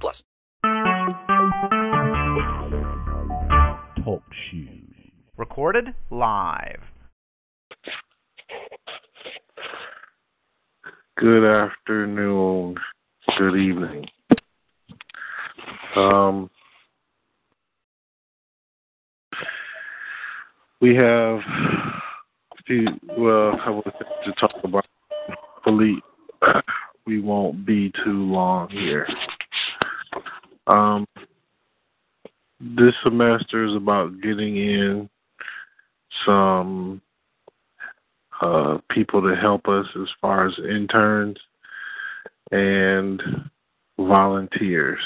plus. Talk shoes. Recorded live. Good afternoon. Good evening. Um, we have a few, well, a couple of things to talk about. Hopefully, we won't be too long here. Um, this semester is about getting in some uh, people to help us as far as interns and volunteers.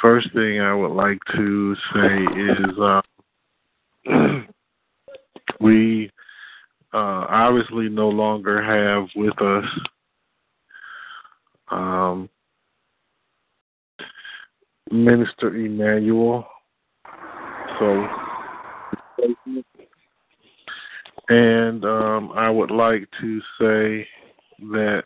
First thing I would like to say is uh, we uh, obviously no longer have with us um, Minister Emmanuel. So, and um, I would like to say that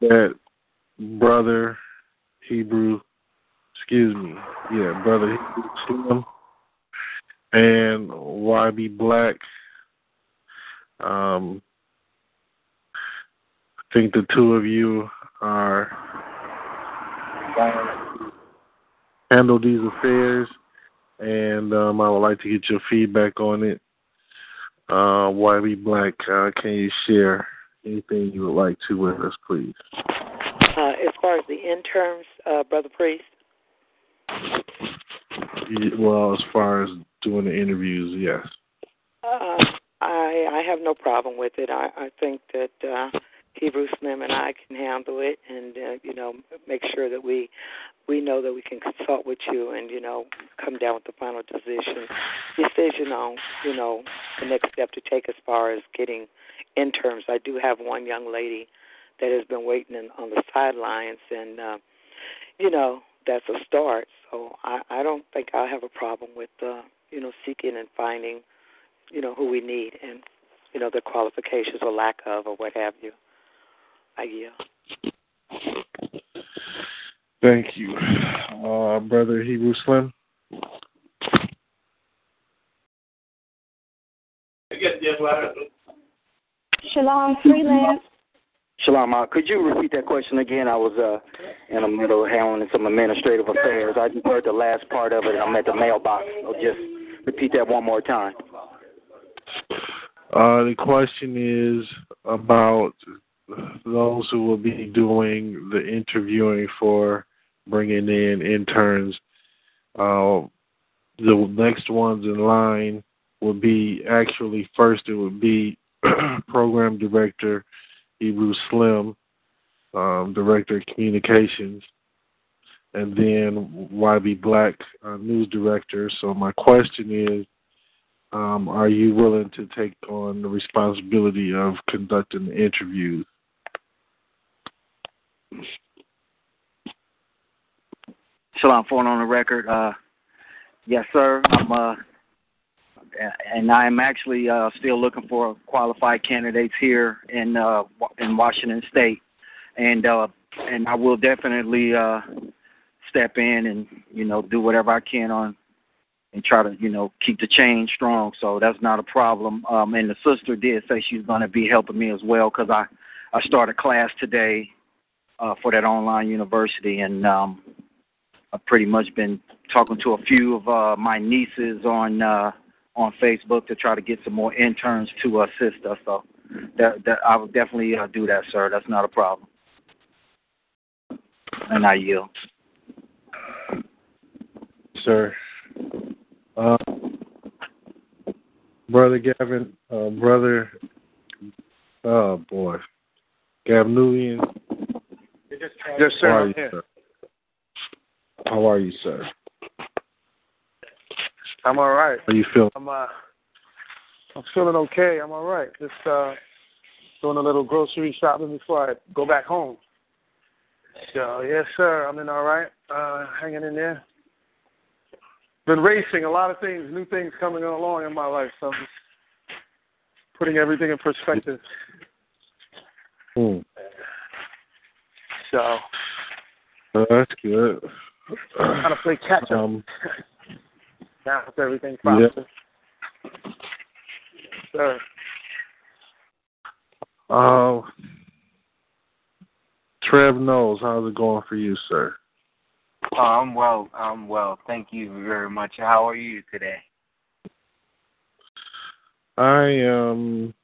that brother Hebrew, excuse me, yeah, brother Hebrew Slim and YB Black. Um, I think the two of you are handle these affairs, and um, I would like to get your feedback on it. Uh, YB Black, uh, can you share anything you would like to with us, please? Uh, as far as the interns, uh, Brother Priest? Well, as far as doing the interviews, yes. Uh, I I have no problem with it. I I think that uh, Hebrew Slim and I can handle it, and uh, you know, make sure that we we know that we can consult with you, and you know, come down with the final decision decision on you know the next step to take as far as getting interns. I do have one young lady that has been waiting in, on the sidelines, and uh, you know that's a start. So I, I don't think I'll have a problem with uh, you know seeking and finding you know who we need and you know their qualifications or lack of or what have you. I yield. Thank you, uh, brother Hebrew Slim. Shalom Freelance. Shalom. Uh, could you repeat that question again? I was uh, in the middle of handling some administrative affairs. I just heard the last part of it, and I'm at the mailbox. So just repeat that one more time. Uh, the question is about those who will be doing the interviewing for bringing in interns. Uh, the next ones in line will be actually first. It would be program director Hebrew Slim, um, director of communications, and then YB Black, uh, news director. So my question is, um, are you willing to take on the responsibility of conducting the? Shalom, phone on the record. Uh, yes, sir. I'm uh, and I'm actually uh, still looking for qualified candidates here in uh, in Washington State, and uh, and I will definitely uh, step in and you know do whatever I can on and try to you know keep the chain strong. So that's not a problem. Um, and the sister did say she's going to be helping me as well because I I started class today uh, for that online university, and um, I've pretty much been talking to a few of uh, my nieces on uh, on Facebook to try to get some more interns to assist us. So that, that I would definitely uh, do that, sir. That's not a problem. And I yield. Sir, uh, Brother Gavin, uh, brother, oh boy, Gavnulian. Yes, sir. How are you, sir? How are you, sir? I'm all right. How you feeling? I'm uh, I'm feeling okay. I'm all right. Just uh, doing a little grocery shopping before I go back home. So yes, sir. I'm in all right. Uh, hanging in there. Been racing. A lot of things, new things coming along in my life. So I'm just putting everything in perspective. Hmm. So Uh, that's good. trying to play catch up Um, now with everything Yeah. positive. Sir. uh, Trev knows. How's it going for you, sir? Oh, I'm well. I'm well. Thank you very much. How are you today? I um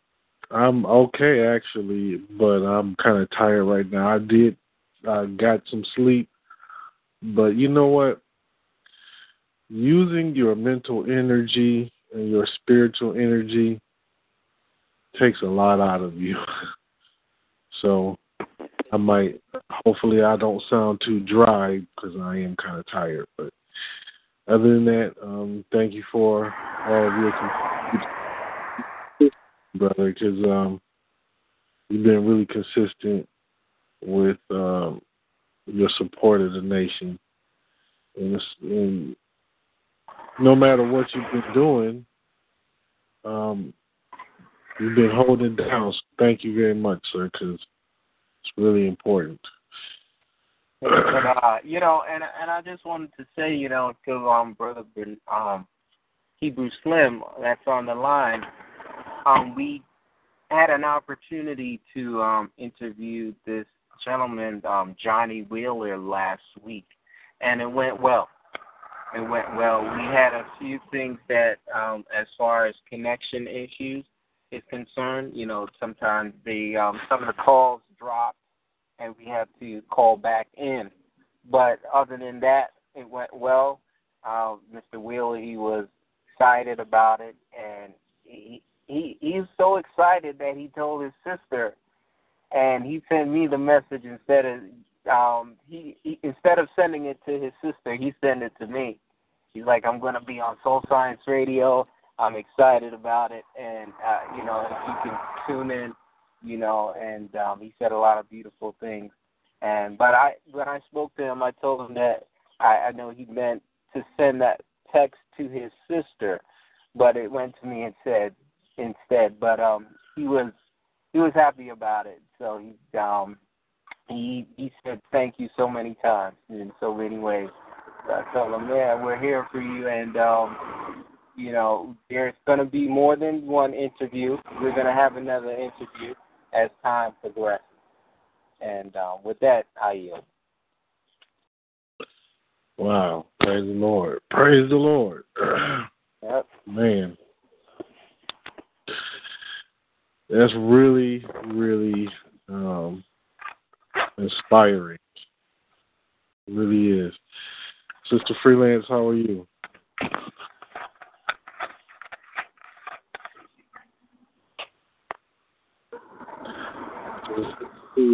I'm okay actually, but I'm kind of tired right now. I did I got some sleep, but you know what? Using your mental energy and your spiritual energy takes a lot out of you. So I might hopefully I don't sound too dry because I am kind of tired, but other than that, um, thank you for all of your brother, because um, you've been really consistent with um, your support of the nation, and, and no matter what you've been doing, um, you've been holding down. So thank you very much, sir, because it's really important. But uh, you know, and and I just wanted to say, you know, to um brother um Hebrew Slim that's on the line, um we had an opportunity to um interview this gentleman, um Johnny Wheeler last week and it went well. It went well. We had a few things that um as far as connection issues is concerned, you know, sometimes the um some of the calls drop and we have to call back in. But other than that, it went well. Uh, Mr. Wheeler, he was excited about it, and he he he's so excited that he told his sister, and he sent me the message instead of um he, he instead of sending it to his sister, he sent it to me. He's like, I'm to be on Soul Science Radio. I'm excited about it, and uh, you know, if you can tune in you know, and um, he said a lot of beautiful things. And but I when I spoke to him, I told him that I, I know he meant to send that text to his sister, but it went to me and said instead. But um, he was he was happy about it. So he um he he said thank you so many times in so many ways. So I told him, man, we're here for you, and um, you know, there's going to be more than one interview. We're going to have another interview as time progresses. And uh, with that, I yield. Wow, praise the Lord, praise the Lord, Yep. man. That's really, really um, inspiring. It really is. Sister Freelance, how are you?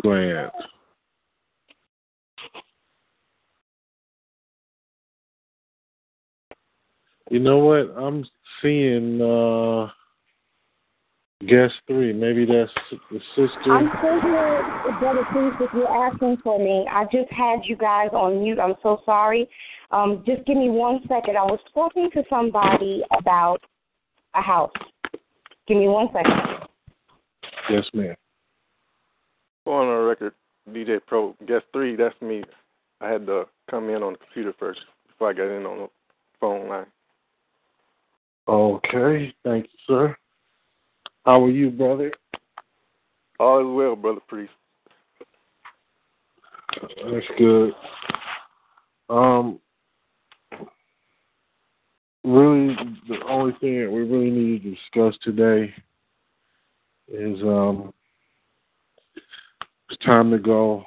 Sister You know what? I'm seeing uh guest three. Maybe that's the sister. I'm still here, Brother Priest, if you're asking for me. I just had you guys on mute. I'm so sorry. Um, just give me one second. I was talking to somebody about a house. Give me one second. Yes, ma'am. On the record, DJ Pro, guest three, that's me. I had to come in on the computer first before I got in on the phone line. Okay, thank you, sir. How are you, brother? All is well, Brother Priest. That's good. Um, really, the only thing that we really need to discuss today is um, it's time to go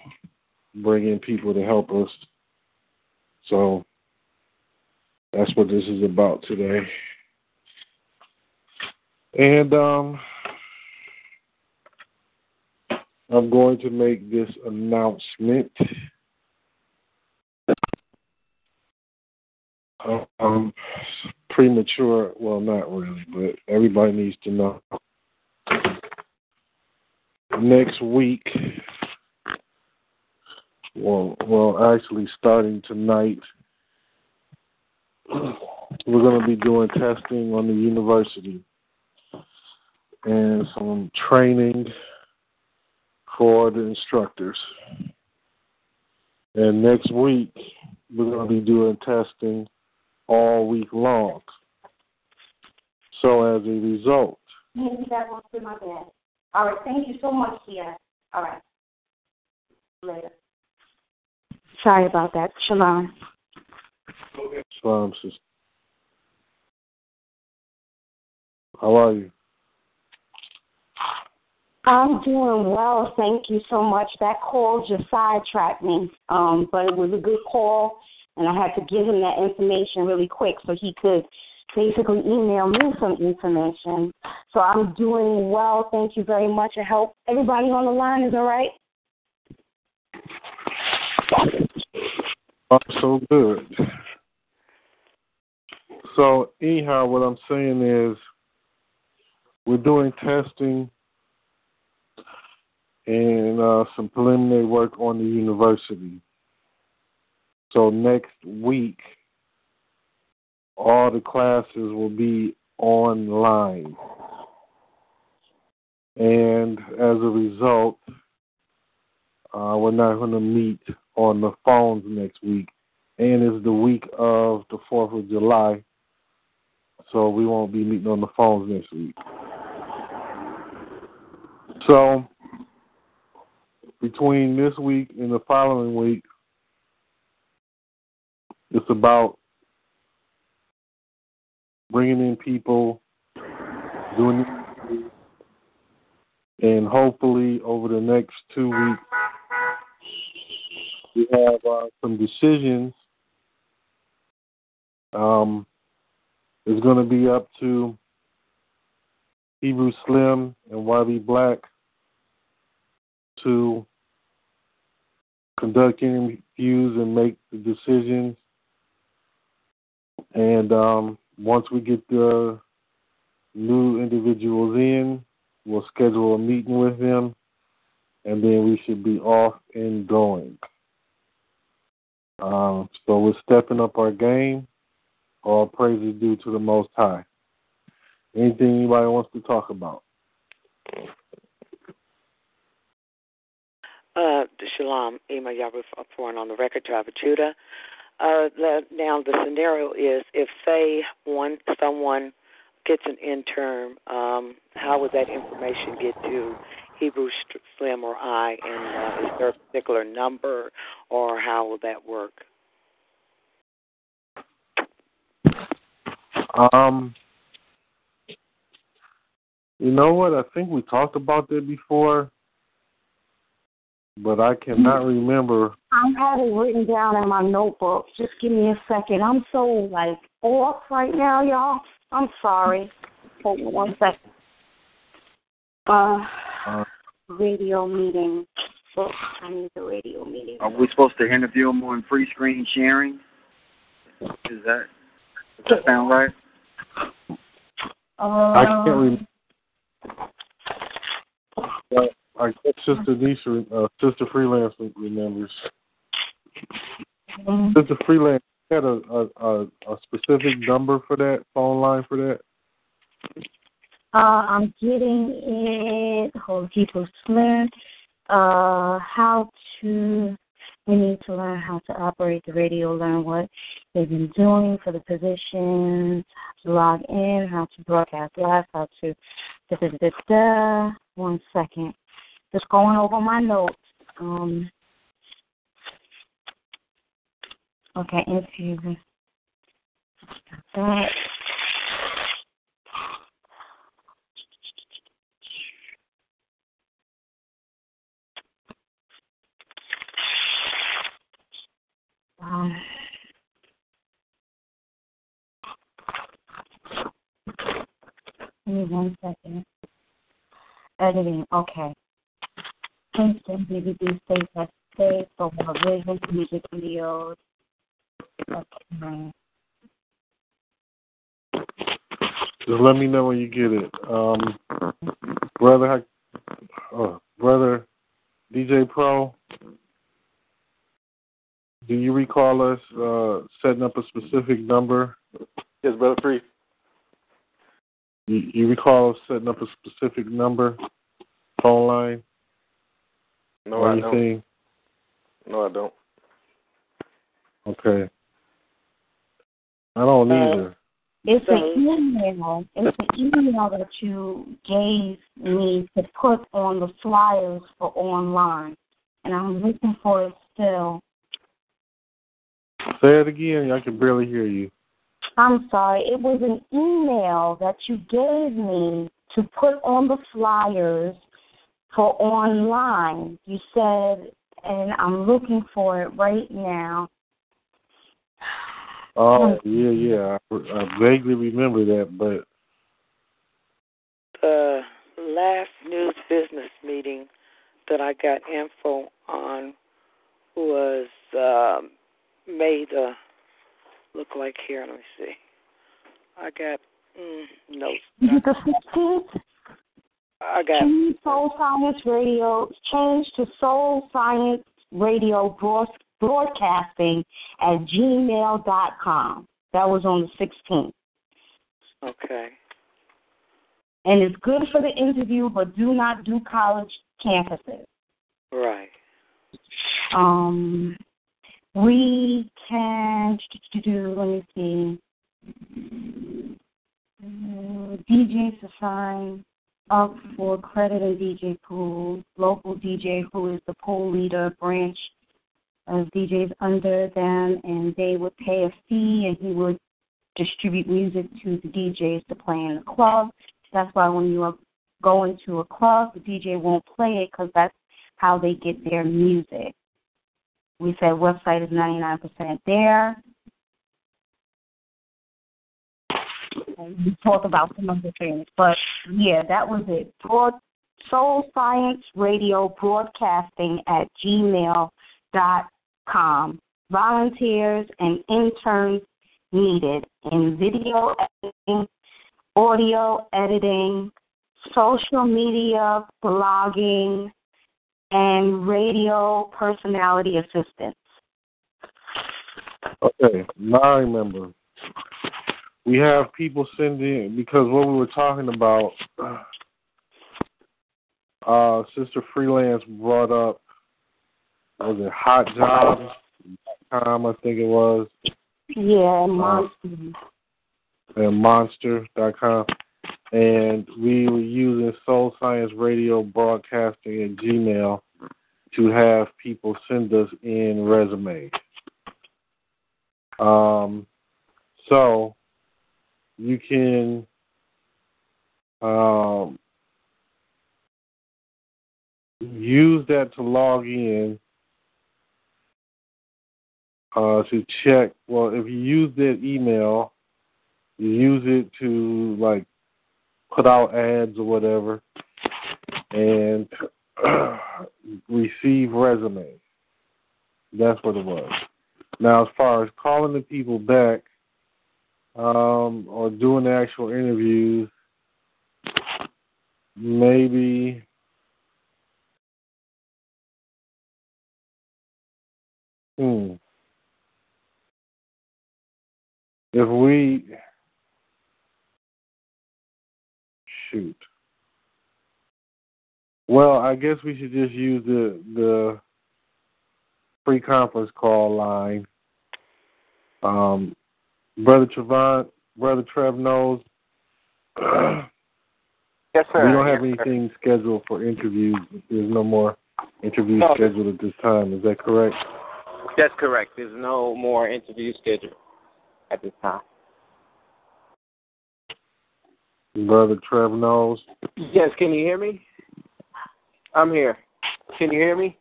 bring in people to help us. So that's what this is about today. And um, I'm going to make this announcement. Um, premature, well, not really, but everybody needs to know. Next week, well, well, actually, starting tonight, we're going to be doing testing on the university and some training for the instructors. And next week, we're going to be doing testing all week long. So, as a result, Maybe that won't be my bed. All right. Thank you so much, Tia. All right. Later. Sorry about that. Shalom. Shalom, sister. How are you? I'm doing well. Thank you so much. That call just sidetracked me, um, but it was a good call, and I had to give him that information really quick so he could basically email me some information. So I'm doing well. Thank you very much. I hope everybody on the line is all right. Oh, so good. So, anyhow, what I'm saying is we're doing testing and uh, some preliminary work on the university. So, next week, all the classes will be online. And as a result, uh, we're not going to meet on the phones next week. And it's the week of the 4th of July, so we won't be meeting on the phones next week. So, between this week and the following week, it's about bringing in people, doing and hopefully over the next two weeks, we have uh, some decisions. Um, it's going to be up to Hebrew Slim and YB Black to conduct interviews and make the decisions. And um, once we get the new individuals in, we'll schedule a meeting with them, and then we should be off and going. Um, so we're stepping up our game. All praise is due to the Most High. Anything anybody wants to talk about? Uh, Shalom, Ema Yaruforan on the record, Driver Judah. Uh, the, now the scenario is if say one someone gets an intern, um, how would that information get to Hebrew Slim or I, and uh, is there a particular number, or how will that work? Um, you know what? I think we talked about that before, but I cannot remember. I have it written down in my notebook. Just give me a second. I'm so like off right now, y'all. I'm sorry. Hold on one second. Uh, radio meeting. Oh, I need the radio meeting. Are we supposed to interview them on free screen sharing? Is that does that sound right? I can't Um, remember. But I guess Sister Nisha, uh, Sister Freelance remembers. um, Sister Freelance had a, a, a, a specific number for that phone line for that. Uh, I'm getting it. Hold people slim. Uh, how to. We need to learn how to operate the radio. Learn what they've been doing for the positions. Log in. How to broadcast live. How to. Da, da, da, da. One second. Just going over my notes. Um. Okay, interview. That. Um, me one second. Editing. Okay. Kingston DVD states that stay for more visuals, music videos. Okay. Just let me know when you get it. Um, brother, uh, brother, DJ Pro. Do you recall us uh, setting up a specific number? Yes, brother Free. You, you recall setting up a specific number, phone line? No, or I don't. anything? No, I don't. Okay. I don't Uh, either. It's an email. It's an email that you gave me to put on the flyers for online, and I'm looking for it still. Say it again. I can barely hear you. I'm sorry. It was an email that you gave me to put on the flyers for online. You said, and I'm looking for it right now. Oh yeah, yeah. I, I vaguely remember that, but The last news business meeting that I got info on was um, made uh, look like here. Let me see. I got mm, notes. Is it the 16th? I got Change Soul Science Radio. Change to Soul Science Radio broad, Broadcasting at gmail.com. That was on the 16th. okay. And it's good for the interview, but do not do college campuses. Right. Um, we can do. Let me see. Uh, DJs assigned up for credit and DJ pool. Local DJ who is the pool leader branch of DJs under them, and they would pay a fee, and he would distribute music to the DJs to play in the club. That's why when you are going to a club, the DJ won't play it because that's how they get their music. We said website is 99% there. We talk about some other things, but yeah, that was it. Broad, Soul Science Radio Broadcasting at gmail dot com. Volunteers and interns needed in video editing, audio editing, social media, blogging, and radio personality assistance. Okay, now I remember. We have people sending because what we were talking about. Uh, Sister Freelance brought up was it HotJobs? Com, I think it was, Yeah, monster. and Monster.com, and we were using Soul Science Radio Broadcasting at Gmail to have people send us in resumes. Um, so you can um, use that to log in uh, to check. Well, if you use that email, you use it to like put out ads or whatever, and receive resumes. That's what it was. Now, as far as calling the people back um, or doing the actual interviews, maybe hmm. If we shoot. Well, I guess we should just use the the free conference call line. Um, Brother Trevon, Brother Trev knows. Yes, sir. We don't have Yes, sir. anything scheduled for interviews. There's no more interviews No. scheduled at this time. Is that correct? That's correct. There's no more interviews scheduled at this time. Brother Trev knows. Yes, can you hear me? I'm here. Can you hear me?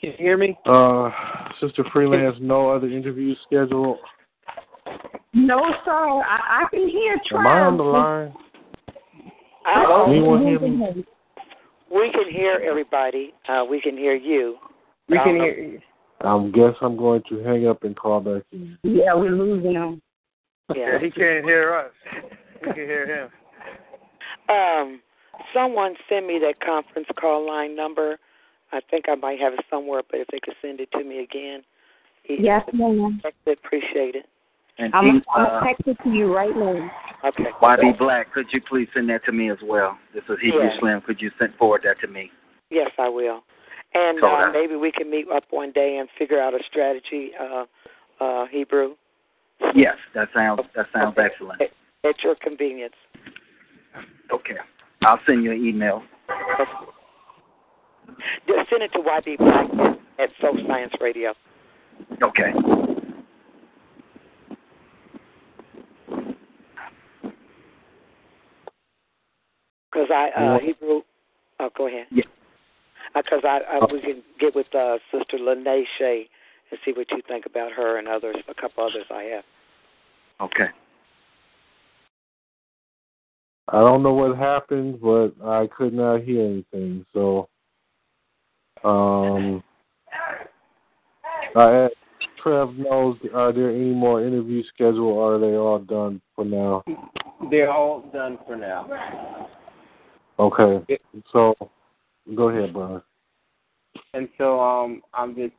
Can you hear me? Uh, Sister Freelance, no other interviews scheduled. No, sir. I, I can hear Am I on the line? I, Anyone hear me? we can hear everybody. Uh, we can hear you. We can hear you. I guess I'm going to hang up and call back in. Yeah, we're losing him. Yeah. Yeah, he can't hear us. We can hear him. Um, someone send me that conference call line number. I think I might have it somewhere, but if they could send it to me again, Yes, ma'am. I'd appreciate it. And I'm he, going uh, to text it to you right now. Okay. YB Black, could you please send that to me as well? This is Hebrew Yeah. Slim. Could you send forward that to me? Yes, I will. And uh, maybe we can meet up one day and figure out a strategy, uh, uh, Hebrew, Yes, that sounds that sounds Okay. excellent. At, your convenience. Okay, I'll send you an email. Just send it to YB Black at Soul Science Radio. Okay. Because I, uh, Hebrew, oh, go ahead. Yeah. Because I, I, we can get with uh, Sister Lene Shea and see what you think about her and others, a couple others I have. Okay. I don't know what happened, but I could not hear anything. So, um, I asked Trev knows are there any more interviews scheduled, or are they all done for now? They're all done for now. Okay. So, go ahead, brother. And so um, I'm just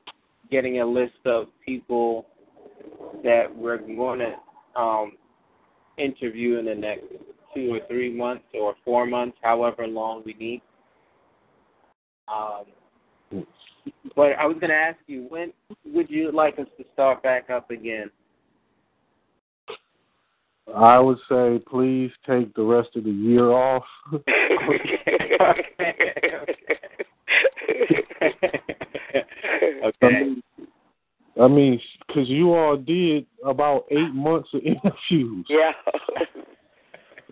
getting a list of people that we're going to um, interview in the next two or three months or four months, however long we need. Um, but I was going to ask you, when would you like us to start back up again? I would say please take the rest of the year off. okay. I mean, because you all did about eight months of interviews. Yeah.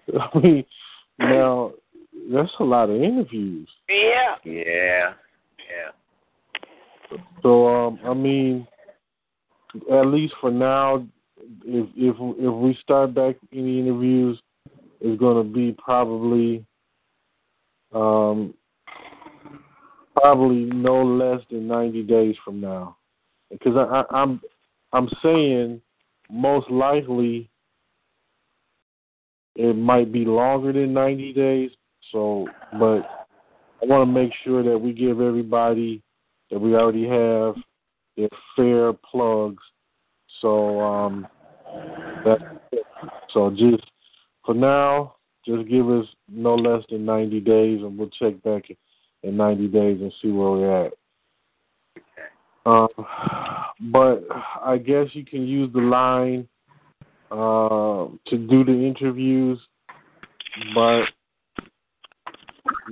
I mean, now that's a lot of interviews. yeah. Yeah. Yeah. So, um, I mean, at least for now, if if if we start back any interviews, it's going to be probably, um, probably no less than ninety days from now, because I, I, I'm I'm saying most likely it might be longer than ninety days. So, but I want to make sure that we give everybody that we already have their fair plugs. So um so just for now, just give us no less than ninety days and we'll check back in ninety days and see where we're at. Um but I guess you can use the line uh, to do the interviews, but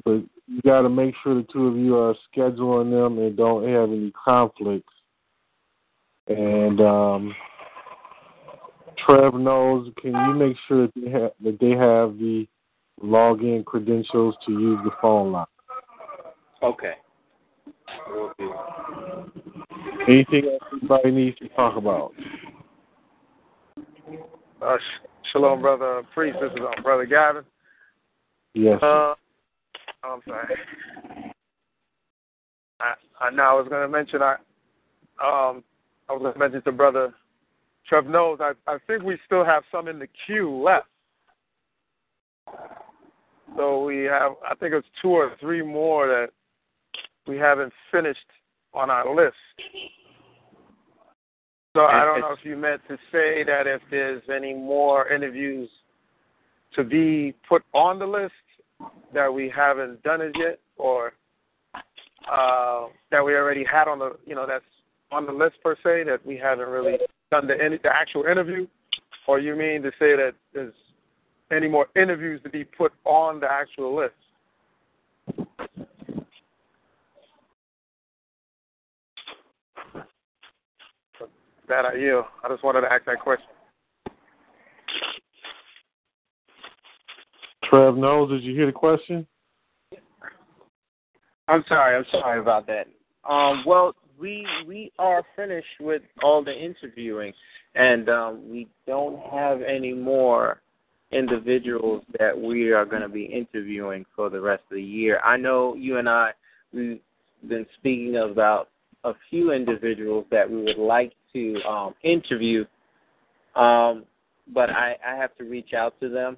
but you got to make sure the two of you are scheduling them and don't have any conflicts. And um, Trev knows. Can you make sure that they have that they have the login credentials to use the phone line? Okay. Anything else anybody needs to talk about? Uh, sh- shalom, brother priest. This is um, brother Gavin. Yes. Uh, I'm sorry. I I know I was going to mention I um I was going to mention to brother Trev knows I I think we still have some in the queue left. So we have I think it's two or three more that we haven't finished on our list. So I don't know if you meant to say that if there's any more interviews to be put on the list that we haven't done as yet, or uh, that we already had on the, you know, that's on the list per se that we haven't really done the the actual interview, or you mean to say that there's any more interviews to be put on the actual list? That I yield. I just wanted to ask that question. Trev knows. Did you hear the question? I'm sorry. I'm sorry about that. Um, well, we we are finished with all the interviewing, and um, we don't have any more individuals that we are going to be interviewing for the rest of the year. I know you and I we've been speaking about a few individuals that we would like to um, interview, um, but I, I have to reach out to them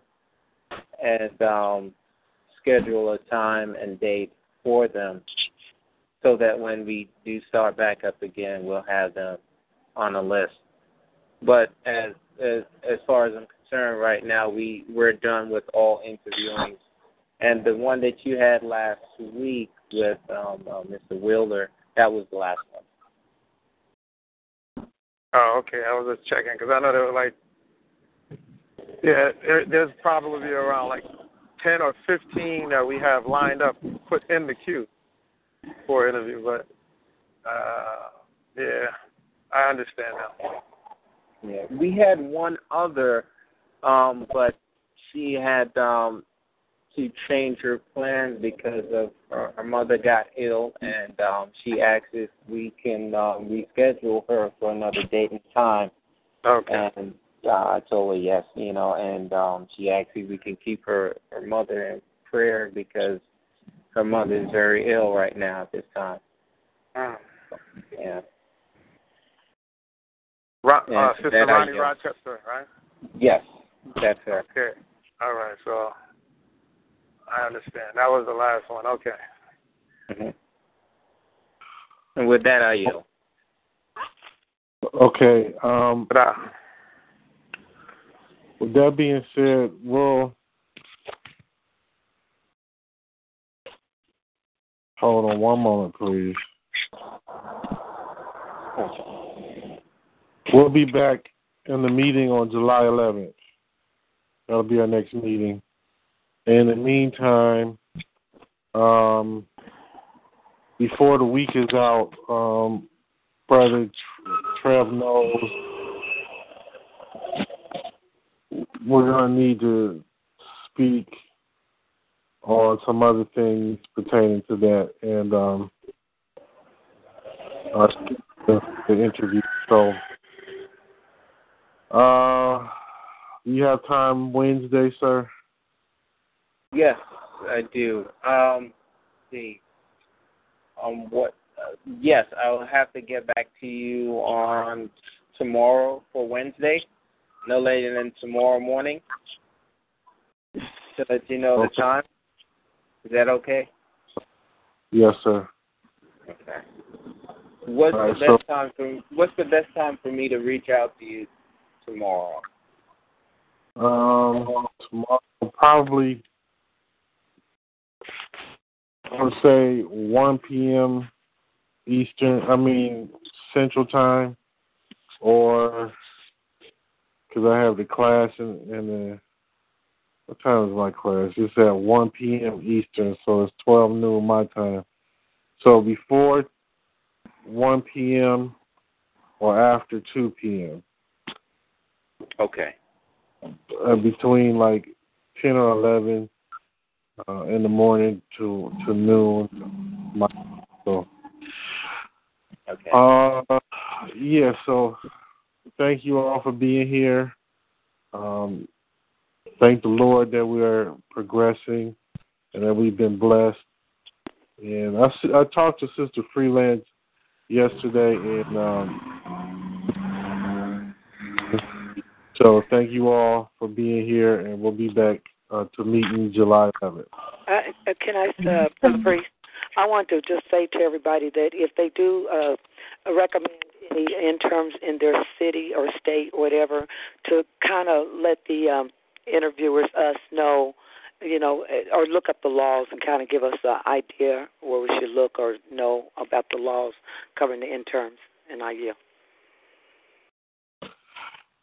and um, schedule a time and date for them so that when we do start back up again, we'll have them on the list. But as as as far as I'm concerned, right now we we're done with all interviewing, and the one that you had last week with um, uh, Mr. Wilder, that was the last one. Oh, okay. I was just checking because I know there were like, yeah, there, there's probably around like ten or fifteen that we have lined up, put in the queue for interview. But uh, yeah, I understand now. Yeah, we had one other, um, but she had um, to change her plans because of her, her mother got ill, and um, she asked if we can um, reschedule her for another date and time. Okay. And uh, I told her yes, you know, and um, she asked if we can keep her her mother in prayer because her mother is very ill right now at this time. Mm. Yeah. Ro- uh, Sister Ronnie. Rochester, right? Yes, that's her. Okay. All right. So I understand. That was the last one. Okay. hmm And with that, I yield. Okay. Um, with that being said, we'll hold on one moment, please. We'll be back in the meeting on July 11th. That'll be our next meeting. In the meantime, um, before the week is out, um, Brother Trev knows we're going to need to speak on some other things pertaining to that and um, uh, the, the interview. So, uh, you have time Wednesday, sir? Yes, I do. Um, let's see. Um, what? Uh, yes, I'll have to get back to you on tomorrow for Wednesday, no later than tomorrow morning, to let you know the time. Is that okay? Yes, sir. Okay. What's right, the best time for What's the best time for me to reach out to you tomorrow? Um, tomorrow probably I would say 1 p.m. Eastern. I mean Central Time, or because I have the class in, in the what time is my class? It's at 1 p.m. Eastern, so it's 12 noon my time. So before 1 p.m. or after 2 p.m. Okay. uh, between like ten or eleven uh, in the morning to to noon. My, so Okay. uh, yeah. So thank you all for being here. Um, thank the Lord that we are progressing and that we've been blessed. And I, I talked to Sister Freelance yesterday, and um, so thank you all for being here, and we'll be back uh, to meeting July 11th. Uh, uh, can I, uh, Brother Priest? I want to just say to everybody that if they do uh, recommend any interns in their city or state or whatever, to kind of let the um, interviewers us know, you know, eh, or look up the laws and kind of give us an idea where we should look or know about the laws covering the interns. And I yield.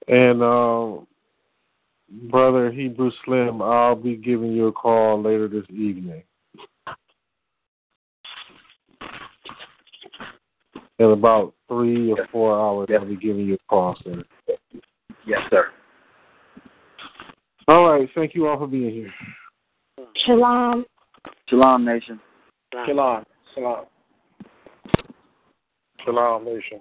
And uh, brother Hebrew Slim, I'll be giving you a call later this evening. In about three or four hours, I'll be giving you a call, sir. Yes, sir. All right. Thank you all for being here. Shalom. Shalom, nation. Shalom. Shalom. Shalom Nation.